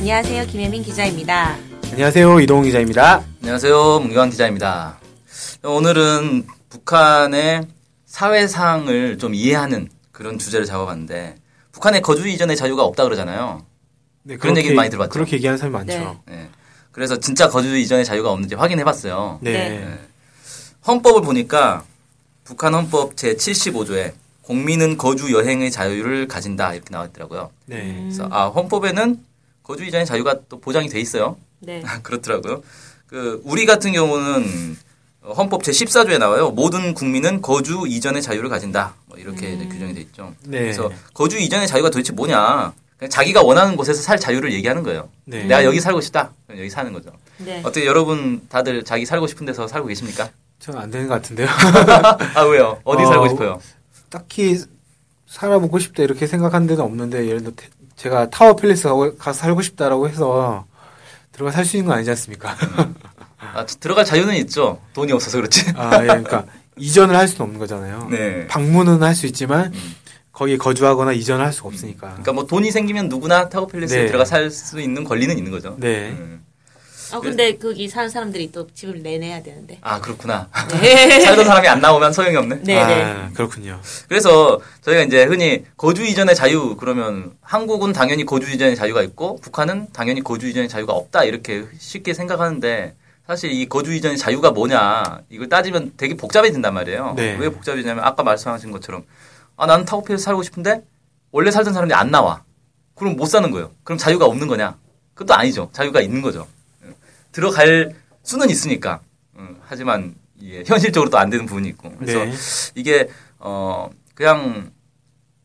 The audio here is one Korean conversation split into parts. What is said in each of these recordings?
안녕하세요. 김혜민 기자입니다. 안녕하세요. 이동훈 기자입니다. 안녕하세요. 문경환 기자입니다. 오늘은 북한의 사회상을 좀 이해하는 그런 주제를 잡아봤는데 북한의 거주 이전의 자유가 없다 그러잖아요. 네, 그런 얘기 많이 들어봤죠. 그렇게 얘기하는 사람이 많죠. 네. 네. 그래서 진짜 거주 이전의 자유가 없는지 확인해봤어요. 네. 네. 헌법을 보니까 북한 헌법 제 75조에 국민은 거주 여행의 자유를 가진다 이렇게 나왔더라고요. 네. 그래서 아 헌법에는 거주 이전의 자유가 또 보장이 돼 있어요. 네. 그렇더라고요. 그 우리 같은 경우는 헌법 제 14조에 나와요. 모든 국민은 거주 이전의 자유를 가진다. 뭐 이렇게 이제 규정이 돼 있죠. 네. 그래서 거주 이전의 자유가 도대체 뭐냐? 그냥 자기가 원하는 곳에서 살 자유를 얘기하는 거예요. 네. 내가 여기 살고 싶다. 그럼 여기 사는 거죠. 네. 어떻게 여러분 다들 자기 살고 싶은 데서 살고 계십니까? 저는 안 되는 것 같은데요. 아 왜요? 어디 어, 살고 싶어요? 딱히 살아보고 싶다 이렇게 생각한 데는 없는데 예를 들어 테- 제가 타워 팰리스 가고- 가서 살고 싶다라고 해서 들어가 살 수 있는 건 아니지 않습니까? 아, 들어갈 자유는 있죠. 돈이 없어서 그렇지. 아, 예, 그러니까 이전을 할 수는 없는 거잖아요. 네. 방문은 할 수 있지만 거기에 거주하거나 이전을 할 수가 없으니까. 그러니까 뭐 돈이 생기면 누구나 타워 팰리스에 네. 들어가 살 수 있는 권리는 있는 거죠. 네. 음. 아 근데 거기 사는 사람들이 또 집을 내내야 되는데. 아 그렇구나. 네. 살던 사람이 안 나오면 소용이 없네. 네, 네. 아, 그렇군요. 그래서 저희가 이제 흔히 거주 이전의 자유 그러면 한국은 당연히 거주 이전의 자유가 있고 북한은 당연히 거주 이전의 자유가 없다 이렇게 쉽게 생각하는데 사실 이 거주 이전의 자유가 뭐냐 이걸 따지면 되게 복잡해진단 말이에요. 네. 왜 복잡해지냐면 아까 말씀하신 것처럼 아 나는 타워피에서 살고 싶은데 원래 살던 사람들이 안 나와. 그럼 못 사는 거예요. 그럼 자유가 없는 거냐? 그것도 아니죠. 자유가 있는 거죠. 응. 들어갈 수는 있으니까. 응. 하지만 이게 현실적으로 또 안 되는 부분이 있고. 그래서 네. 이게 어 그냥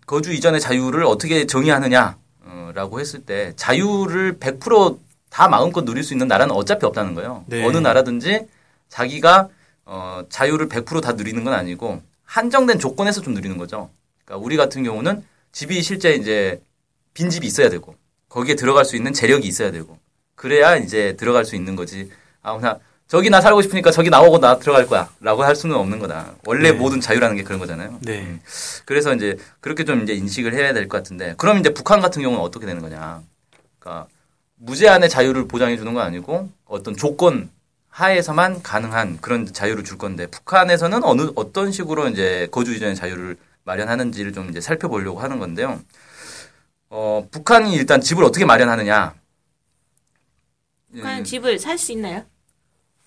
거주 이전의 자유를 어떻게 정의하느냐라고 했을 때 자유를 100%다 마음껏 누릴 수 있는 나라는 어차피 없다는 거예요. 네. 어느 나라든지 자기가 어 자유를 100%다 누리는 건 아니고 한정된 조건에서 좀 누리는 거죠. 그러니까 우리 같은 경우는 집이 실제 이제 빈 집이 있어야 되고 거기에 들어갈 수 있는 재력이 있어야 되고 그래야 이제 들어갈 수 있는 거지. 아 그냥 저기 나 살고 싶으니까 저기 나오고 나 들어갈 거야 라고 할 수는 없는 거다. 원래 네. 모든 자유라는 게 그런 거잖아요. 네. 음. 그래서 이제 그렇게 좀 이제 인식을 해야 될 것 같은데 그럼 이제 북한 같은 경우는 어떻게 되는 거냐? 그러니까 무제한의 자유를 보장해 주는 건 아니고 어떤 조건 하에서만 가능한 그런 자유를 줄 건데 북한에서는 어느 어떤 식으로 이제 거주 이전의 자유를 마련하는지를 좀 이제 살펴보려고 하는 건데요. 어, 북한이 일단 집을 어떻게 마련하느냐? 북한 음, 집을 살 수 있나요?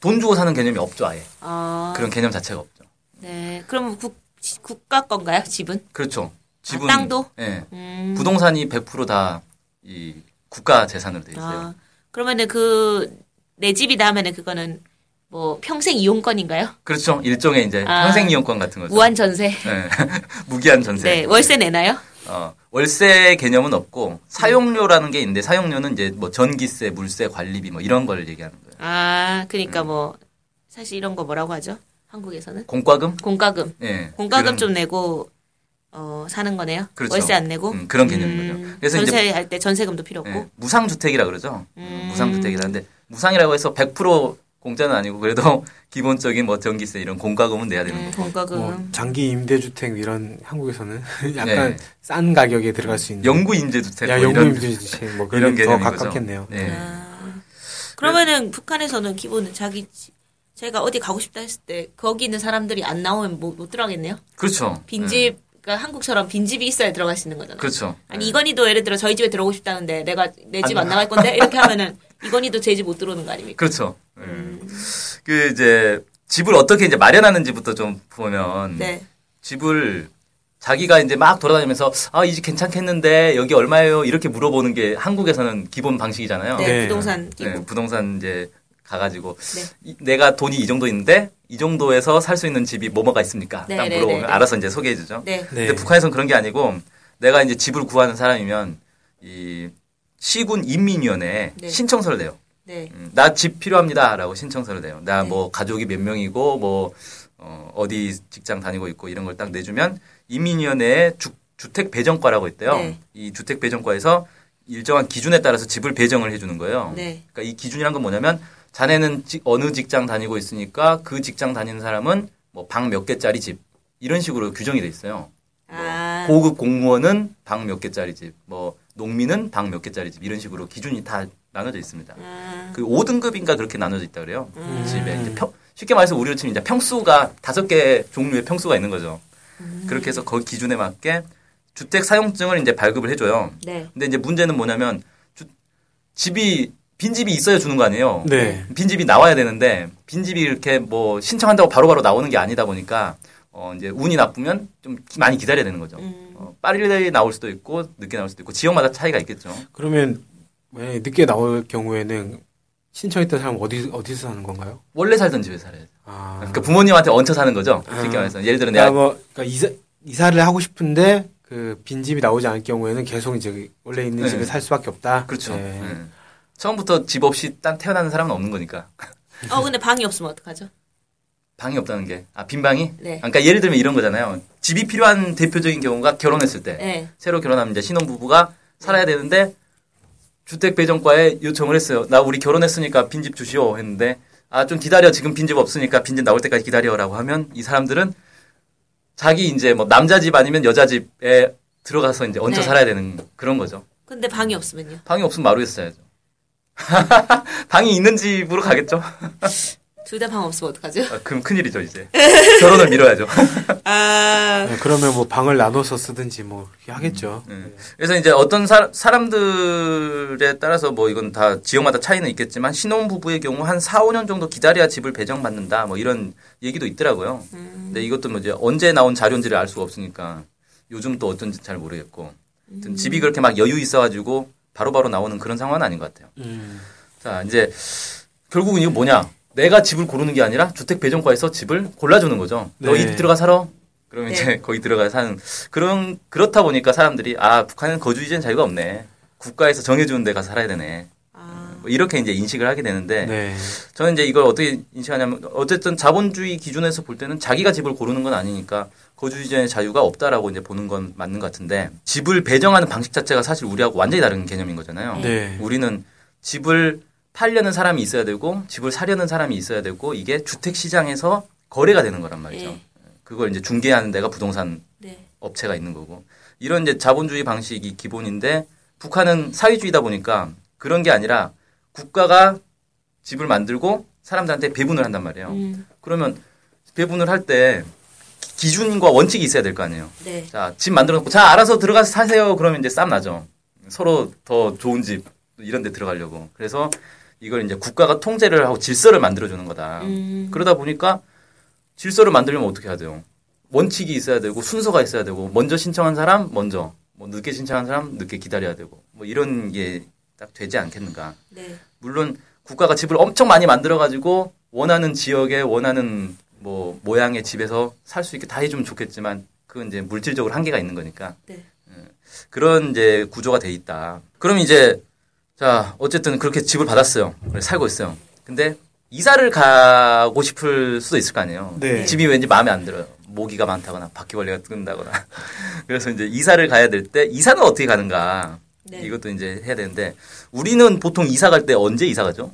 돈 주고 사는 개념이 없죠, 아예. 아. 그런 개념 자체가 없죠. 네. 그럼 국 국가 건가요? 집은? 그렇죠. 집은 아, 땅도? 예. 음. 부동산이 100%다 이 국가 재산으로 돼 있어요. 아. 그러면은 그 내 집이다 하면은 그거는 뭐 평생 이용권인가요? 그렇죠. 일종의 이제 아. 평생 이용권 같은 거죠. 무한 전세. 예. 무기한 전세. 네. 월세 내나요? 어, 월세 개념은 없고 사용료라는 게 있는데 사용료는 이제 뭐 전기세, 물세, 관리비 뭐 이런 걸 얘기하는 거예요. 아, 음. 그러니까 뭐 사실 이런 거 뭐라고 하죠? 한국에서는 공과금? 공과금. 예. 공과금 그런- 좀 내고 어 사는 거네요. 그렇죠. 월세 안 내고 음, 그런 개념인 음, 거죠. 그래서 이제 전세 할 때 전세금도 필요 없고. 예, 무상 주택이라 그러죠. 음. 무상 주택이라는데 무상이라고 해서 100% 공짜는 아니고 그래도 기본적인 뭐 전기세 이런 공과금은 내야 되는 음, 거고. 공과금. 뭐 장기 임대주택 이런 한국에서는 약간 네. 싼 가격에 들어갈 수 있는 영구 임대주택 야, 뭐 영구 이런 임대주택 뭐 이런 그런 게더 개념인 거죠. 가깝겠네요. 네. 아, 그러면은 북한에서는 기본은 자기 집- 제가 어디 가고 싶다 했을 때 거기 있는 사람들이 안 나오면 못, 못 들어가겠네요. 그렇죠. 빈집 그러니까 한국처럼 빈집이 있어야 들어갈 수 있는 거잖아요. 그렇죠. 아니 예. 이건희도 예를 들어 저희 집에 들어오고 싶다는데 내가 내 집안안 나갈 건데 이렇게 하면은 이건희도 제 집 못 들어오는 거 아닙니까? 그렇죠. 예. 그 이제 집을 어떻게 이제 마련하는지부터 좀 보면 네. 집을 자기가 이제 막 돌아다니면서 아 이 집 괜찮겠는데 여기 얼마예요 이렇게 물어보는 게 한국에서는 기본 방식이잖아요. 네, 네. 부동산. 네, 부동산 이제 가가지고 네. 이- 내가 돈이 이 정도 있는데 이 정도에서 살 수 있는 집이 뭐뭐가 있습니까? 네, 딱 네, 물어보면 네, 네. 알아서 이제 소개해 주죠. 네. 네. 근데 북한에서는 그런 게 아니고 내가 이제 집을 구하는 사람이면 이 시군 인민위원회에 네. 신청서를 내요. 네. 나집 필요합니다라고 신청서를 내요. 나 네. 뭐 가족이 몇 명이고 뭐 어, 어디 직장 다니고 있고 이런 걸 딱 내주면 인민위원회에 주, 주택 배정과라고 있대요. 네. 이 주택 배정과에서 일정한 기준에 따라서 집을 배정을 해주는 거예요. 네. 그러니까 이 기준이란 건 뭐냐면 자네는 지- 어느 직장 다니고 있으니까 그 직장 다니는 사람은 뭐 방 몇 개짜리 집 이런 식으로 규정이 돼 있어요. 아. 고급 공무원은 방 몇 개짜리 집, 뭐 농민은 방 몇 개짜리 집 이런 식으로 기준이 다 나눠져 있습니다. 아. 그 5등급인가 그렇게 나눠져 있다 그래요. 집에 이제 평, 쉽게 말해서 우리로 치면 이제 평수가 다섯 개 종류의 평수가 있는 거죠. 그렇게 해서 그 기준에 맞게 주택 사용증을 이제 발급을 해줘요. 네. 근데 이제 문제는 뭐냐면 주- 집이 빈집이 있어야 주는 거 아니에요. 네. 빈집이 나와야 되는데 빈집이 이렇게 뭐 신청한다고 바로바로 나오는 게 아니다 보니까 어 이제 운이 나쁘면 좀 기- 많이 기다려야 되는 거죠. 음. 어, 빠르게 나올 수도 있고 늦게 나올 수도 있고 지역마다 차이가 있겠죠. 그러면 만약에 늦게 나올 경우에는 신청했던 사람 어디 어디서 사는 건가요? 원래 살던 집에 살아야죠. 아, 그러니까 부모님한테 얹혀 사는 거죠. 아. 쉽게 말해서 예를 들어 그러니까 내가 뭐 그러니까 이사 이사를 하고 싶은데 그 빈집이 나오지 않을 경우에는 계속 이제 원래 있는 네. 집에 살 수밖에 없다. 그렇죠. 네. 예. 처음부터 집 없이 딴 태어나는 사람은 없는 거니까 어, 근데 방이 없으면 어떡하죠? 방이 없다는 게 아 빈 방이. 네. 그러니까 예를 들면 이런 거잖아요. 집이 필요한 대표적인 경우가 결혼했을 때 네. 새로 결혼하면 이제 신혼 부부가 살아야 되는데 주택 배정과에 요청을 했어요. 나 우리 결혼했으니까 빈집 주시오 했는데 아 좀 기다려 지금 빈집 없으니까 빈집 나올 때까지 기다려라고 하면 이 사람들은 자기 이제 뭐 남자 집 아니면 여자 집에 들어가서 이제 얹혀 네. 살아야 되는 그런 거죠. 근데 방이 없으면요? 방이 없으면 마루에서 자야죠. 방이 있는 집으로 가겠죠. 둘 다 방 없으면 어떡하죠? 아, 그럼 큰일이죠 이제 결혼을 미뤄야죠. 아. 네, 그러면 뭐 방을 나눠서 쓰든지 뭐 하겠죠. 음. 그래서 이제 어떤 사, 사람들에 따라서 뭐 이건 다 지역마다 차이는 있겠지만 신혼 부부의 경우 한 4, 5년 정도 기다려야 집을 배정받는다 뭐 이런 얘기도 있더라고요. 근데 이것도 뭐 이제 언제 나온 자료인지를 알 수가 없으니까 요즘 또 어떤지 잘 모르겠고 하여튼 집이 그렇게 막 여유 있어가지고 바로 바로 나오는 그런 상황은 아닌 것 같아요. 음. 자 이제 결국은 이거 뭐냐? 내가 집을 고르는 게 아니라 주택 배정과에서 집을 골라주는 거죠. 너 네. 이 들어가 살아. 그러면 네. 이제 거기 들어가 사는 그런 그렇다 보니까 사람들이 아 북한은 거주 이전 자유가 없네. 국가에서 정해주는 데 가서 살아야 되네. 아. 뭐 이렇게 이제 인식을 하게 되는데 네. 저는 이제 이걸 어떻게 인식하냐면 어쨌든 자본주의 기준에서 볼 때는 자기가 집을 고르는 건 아니니까 거주 이전의 자유가 없다라고 이제 보는 건 맞는 것 같은데 집을 배정하는 방식 자체가 사실 우리하고 완전히 다른 개념인 거잖아요. 네. 우리는 집을 팔려는 사람이 있어야 되고 집을 사려는 사람이 있어야 되고 이게 주택 시장에서 거래가 되는 거란 말이죠. 네. 그걸 이제 중개하는 데가 부동산 네. 업체가 있는 거고 이런 이제 자본주의 방식이 기본인데 북한은 사회주의다 보니까 그런 게 아니라 국가가 집을 만들고 사람들한테 배분을 한단 말이에요. 음. 그러면 배분을 할 때 기준과 원칙이 있어야 될 거 아니에요. 네. 자, 집 만들어 놓고, 자, 알아서 들어가서 사세요. 그러면 이제 싸움 나죠. 서로 더 좋은 집, 이런 데 들어가려고. 그래서 이걸 이제 국가가 통제를 하고 질서를 만들어주는 거다. 음. 그러다 보니까 질서를 만들려면 어떻게 해야 돼요? 원칙이 있어야 되고, 순서가 있어야 되고, 먼저 신청한 사람, 먼저, 뭐, 늦게 신청한 사람, 늦게 기다려야 되고, 뭐, 이런 게 딱 되지 않겠는가. 네. 물론 국가가 집을 엄청 많이 만들어 가지고 원하는 지역에 원하는 뭐 모양의 집에서 살 수 있게 다 해주면 좋겠지만 그건 이제 물질적으로 한계가 있는 거니까 네. 예. 그런 이제 구조가 돼 있다. 그럼 이제 자 어쨌든 그렇게 집을 받았어요. 그래서 살고 있어요. 근데 이사를 가고 싶을 수도 있을 거 아니에요. 네. 집이 왠지 마음에 안 들어요. 모기가 많다거나 바퀴 벌레가 뜬다거나. 그래서 이제 이사를 가야 될 때 이사는 어떻게 가는가? 네. 이것도 이제 해야 되는데 우리는 보통 이사 갈 때 언제 이사 가죠?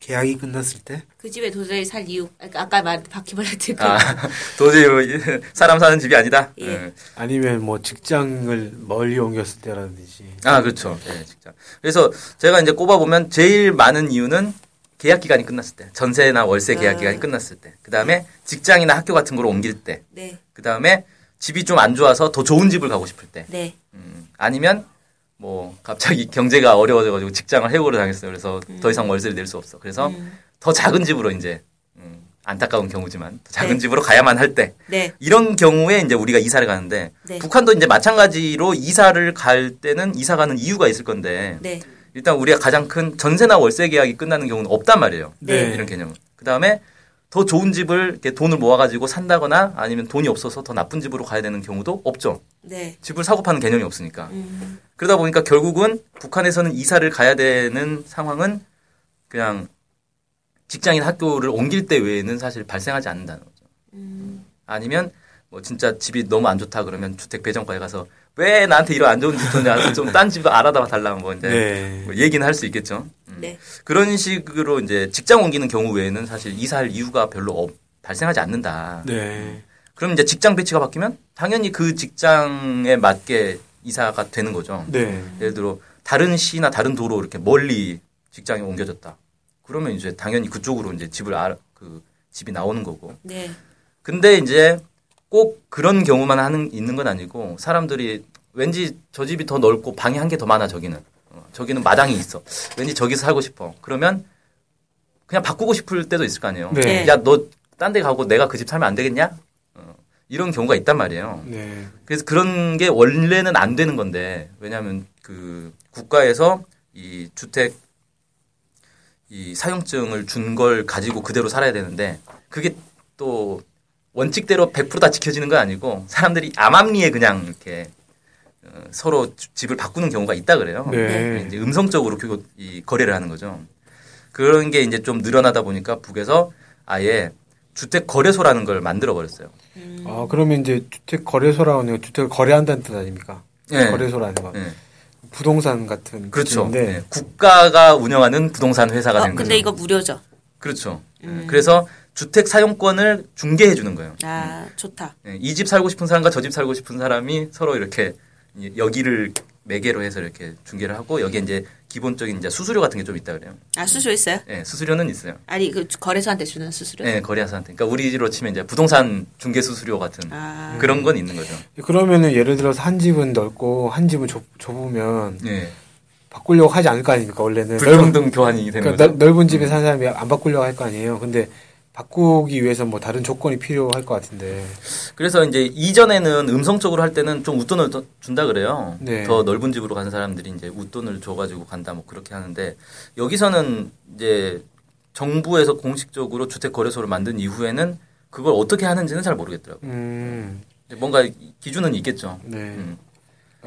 계약이 끝났을 때. 그 집에 도저히 살 이유. 아까 아까 말한 바퀴벌레 그 아, 도저히 사람 사는 집이 아니다. 예. 예. 아니면 뭐 직장을 멀리 옮겼을 때라든지. 아, 그렇죠. 예, 직장. 그래서 제가 이제 꼽아 보면 제일 많은 이유는 계약 기간이 끝났을 때, 전세나 월세 계약 아. 기간이 끝났을 때, 그 다음에 직장이나 학교 같은 걸 옮길 때, 네. 그 다음에 집이 좀 안 좋아서 더 좋은 집을 가고 싶을 때, 네. 음, 아니면 뭐 갑자기 경제가 어려워져가지고 직장을 해고를 당했어요. 그래서 더 이상 월세를 낼 수 없어. 그래서 음. 더 작은 집으로 이제 음, 안타까운 경우지만 더 작은 네. 집으로 가야만 할때 네. 이런 경우에 이제 우리가 이사를 가는데 네. 북한도 이제 마찬가지로 이사를 갈 때는 이사 가는 이유가 있을 건데 네. 일단 우리가 가장 큰 전세나 월세 계약이 끝나는 경우는 없단 말이에요. 네. 이런 개념은. 그 다음에 더 좋은 집을 이렇게 돈을 모아가지고 산다거나 아니면 돈이 없어서 더 나쁜 집으로 가야 되는 경우도 없죠. 네. 집을 사고 파는 개념이 없으니까. 음. 그러다 보니까 결국은 북한에서는 이사를 가야 되는 상황은 그냥 직장인 학교를 옮길 때 외에는 사실 발생하지 않는다는 거죠. 음. 아니면 뭐 진짜 집이 너무 안 좋다 그러면 주택 배정과에 가서 왜 나한테 이런 안 좋은 집 줬냐 좀딴 집도 알아봐 달라고 뭐 이제 네. 뭐 얘기는 할 수 있겠죠. 음. 네. 그런 식으로 이제 직장 옮기는 경우 외에는 사실 이사할 이유가 별로 없- 발생하지 않는다. 네. 그럼 이제 직장 배치가 바뀌면 당연히 그 직장에 맞게 이사가 되는 거죠. 네. 예를 들어 다른 시나 다른 도로 이렇게 멀리 직장에 옮겨졌다. 그러면 이제 당연히 그쪽으로 이제 집을 알, 그 집이 나오는 거고. 네. 근데 이제 꼭 그런 경우만 하는 있는 건 아니고 사람들이 왠지 저 집이 더 넓고 방이 한 개 더 많아 저기는 어, 저기는 마당이 있어. 왠지 저기서 살고 싶어. 그러면 그냥 바꾸고 싶을 때도 있을 거 아니에요. 네. 야너 딴 데 가고 내가 그 집 살면 안 되겠냐? 어, 이런 경우가 있단 말이에요. 네. 그래서 그런 게 원래는 안 되는 건데 왜냐하면 그 국가에서 이 주택 이 사용증을 준 걸 가지고 그대로 살아야 되는데 그게 또 원칙대로 100%다 지켜지는 건 아니고 사람들이 암암리에 그냥 이렇게 어, 서로 주- 집을 바꾸는 경우가 있다 그래요. 네. 이제 음성적으로 그, 이 거래를 하는 거죠. 그런 게 이제 좀 늘어나다 보니까 북에서 아예 주택 거래소라는 걸 만들어 버렸어요. 아, 그러면 이제 주택 거래소라는 주택을 거래한다는 뜻 아닙니까? 네. 거래소라는 거. 네. 부동산 같은 그렇죠. 네. 국가가 운영하는 부동산 회사가 어, 되는 근데 거죠. 이거 무료죠. 그렇죠. 음. 그래서 주택 사용권을 중개해 주는 거예요. 아, 좋다. 이집 살고 싶은 사람과 저 집 살고 싶은 사람이 서로 이렇게 이- 여기를 매개로 해서 이렇게 중개를 하고 여기에 이제 기본적인 이제 수수료 같은 게 좀 있다 그래요. 아, 수수료 있어요? 네, 수수료는 있어요. 아니, 그 거래소한테 주는 수수료? 네, 거래사한테. 그러니까 우리로 치면 이제 부동산 중개 수수료 같은 아. 그런 건 있는 거죠. 그러면은 예를 들어서 한 집은 넓고 한 집은 좁, 좁으면 네. 바꾸려고 하지 않을 거 아닙니까? 원래는 넓은, 불평등 교환이 되는 그러니까 넓은 집에 사는 사람이 안 바꾸려고 할 거 아니에요. 근데 바꾸기 위해서 뭐 다른 조건이 필요할 것 같은데. 그래서 이제 이전에는 음성적으로 할 때는 좀 웃돈을 더 준다 그래요. 네. 더 넓은 집으로 가는 사람들이 이제 웃돈을 줘가지고 간다 뭐 그렇게 하는데 여기서는 이제 정부에서 공식적으로 주택 거래소를 만든 이후에는 그걸 어떻게 하는지는 잘 모르겠더라고요. 음, 뭔가 기준은 있겠죠. 네. 음.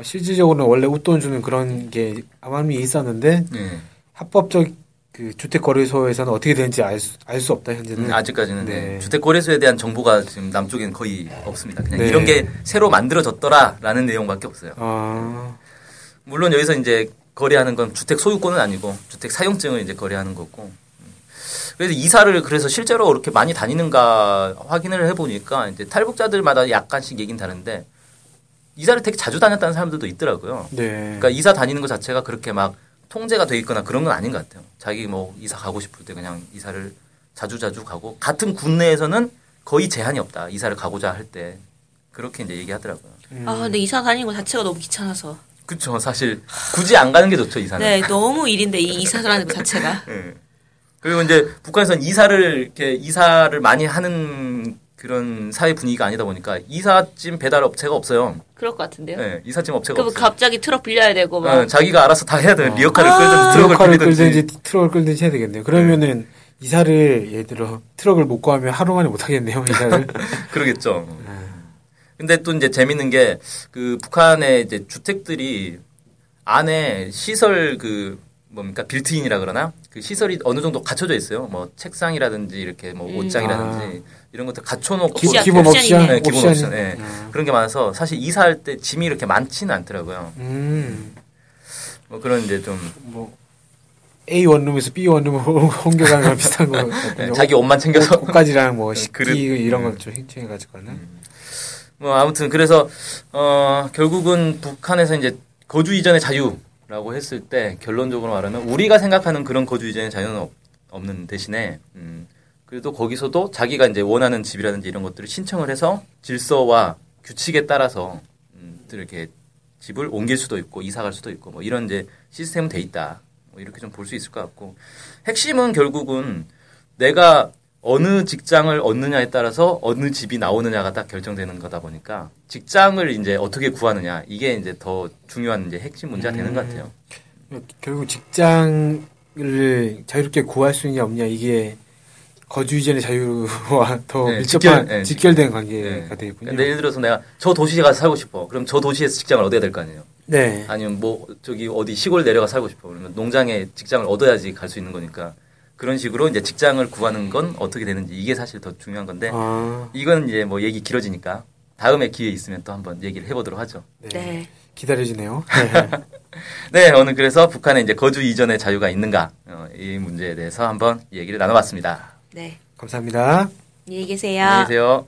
실질적으로는 원래 웃돈 주는 그런 게 암암리에 있었는데 네. 합법적 그 주택 거래소에서는 어떻게 되는지 알수 알 수 없다 현재는. 음, 아직까지는 네. 네. 주택 거래소에 대한 정보가 지금 남쪽에는 거의 없습니다. 그냥 네. 이런 게 새로 만들어졌더라라는 내용밖에 없어요. 아, 물론 여기서 이제 거래하는 건 주택 소유권은 아니고 주택 사용증을 이제 거래하는 거고. 음. 그래서 이사를 그래서 실제로 그렇게 많이 다니는가 확인을 해보니까 이제 탈북자들마다 약간씩 얘기는 다른데 이사를 되게 자주 다녔다는 사람들도 있더라고요. 네. 그러니까 이사 다니는 것 자체가 그렇게 막 통제가 돼 있거나 그런 건 아닌 것 같아요. 자기 뭐 이사 가고 싶을 때 그냥 이사를 자주 자주 가고 같은 군내에서는 거의 제한이 없다. 이사를 가고자 할 때 그렇게 이제 얘기하더라고요. 아, 근데 이사 다니는 거 자체가 너무 귀찮아서. 그렇죠. 사실 굳이 안 가는 게 좋죠 이사는. 네, 너무 일인데, 이 이사라는 거 자체가. 예. 그리고 이제 북한에서는 이사를 이렇게 이사를 많이 하는 그런 사회 분위기가 아니다 보니까 이삿짐 배달 업체가 없어요. 그럴 것 같은데요. 예, 이삿짐 업체가 그럼 없어요. 갑자기 트럭 빌려야 되고, 막. 어, 자기가 알아서 다 해야 돼요. 리어카를 아. 끌든지 트럭을 트럭을. 끌든지 트럭을 끌든지 해야 되겠네요. 그러면은 이사를 예를 들어 트럭을 못 구하면 하루 만에 못 하겠네요. 이사를. 그러겠죠. 근데 또 이제 재밌는 게 그 북한의 이제 주택들이 안에 시설 그 뭡니까 빌트인이라 그러나 그 시설이 어느 정도 갖춰져 있어요. 뭐 책상이라든지 이렇게 뭐 음. 옷장이라든지 이런 것들 갖춰놓고 기, 기본. 옵션, 네, 기본. 옵션. 네. 그런 게 많아서 사실 이사할 때 짐이 이렇게 많지는 않더라고요. 음, 뭐 그런 이제 좀뭐 A 원룸에서 B 원룸으로 옮겨가는 거랑 비슷한 거 네. 자기 옷만 챙겨서 옷, 옷가지랑 뭐 식기 그릇. 이런 음. 걸좀 행정해가지고 하나. 뭐 아무튼 그래서 어 결국은 북한에서 이제 거주 이전의 자유 라고 했을 때 결론적으로 말하면 우리가 생각하는 그런 거주 이전의 자유는 없, 없는 대신에 음 그래도 거기서도 자기가 이제 원하는 집이라든지 이런 것들을 신청을 해서 질서와 규칙에 따라서 음 이렇게 집을 옮길 수도 있고 이사 갈 수도 있고 뭐 이런 이제 시스템은 돼 있다. 뭐 이렇게 좀 볼 수 있을 것 같고 핵심은 결국은 내가 어느 직장을 얻느냐에 따라서 어느 집이 나오느냐가 딱 결정되는 거다 보니까 직장을 이제 어떻게 구하느냐 이게 이제 더 중요한 이제 핵심 문제가 되는 것 같아요. 결국 직장을 자유롭게 구할 수 있냐 없냐 이게 거주 이전의 자유와 더 네, 밀접한 직결, 네, 직결 된 관계가 네. 되겠군요. 근데 예를 들어서 내가 저 도시에 가서 살고 싶어. 그럼 저 도시에서 직장을 얻어야 될 거 아니에요. 네. 아니면 뭐 저기 어디 시골 내려가 살고 싶어. 그러면 농장에 직장을 얻어야지 갈 수 있는 거니까 그런 식으로 이제 직장을 구하는 건 어떻게 되는지 이게 사실 더 중요한 건데 아, 이건 이제 뭐 얘기 길어지니까 다음에 기회 있으면 또 한번 얘기를 해보도록 하죠. 네. 네. 기다려지네요. 네, 오늘 그래서 북한에 이제 거주 이전의 자유가 있는가 어, 이 문제에 대해서 한번 얘기를 나눠봤습니다. 네. 감사합니다. 안녕히 계세요. 안녕히 계세요.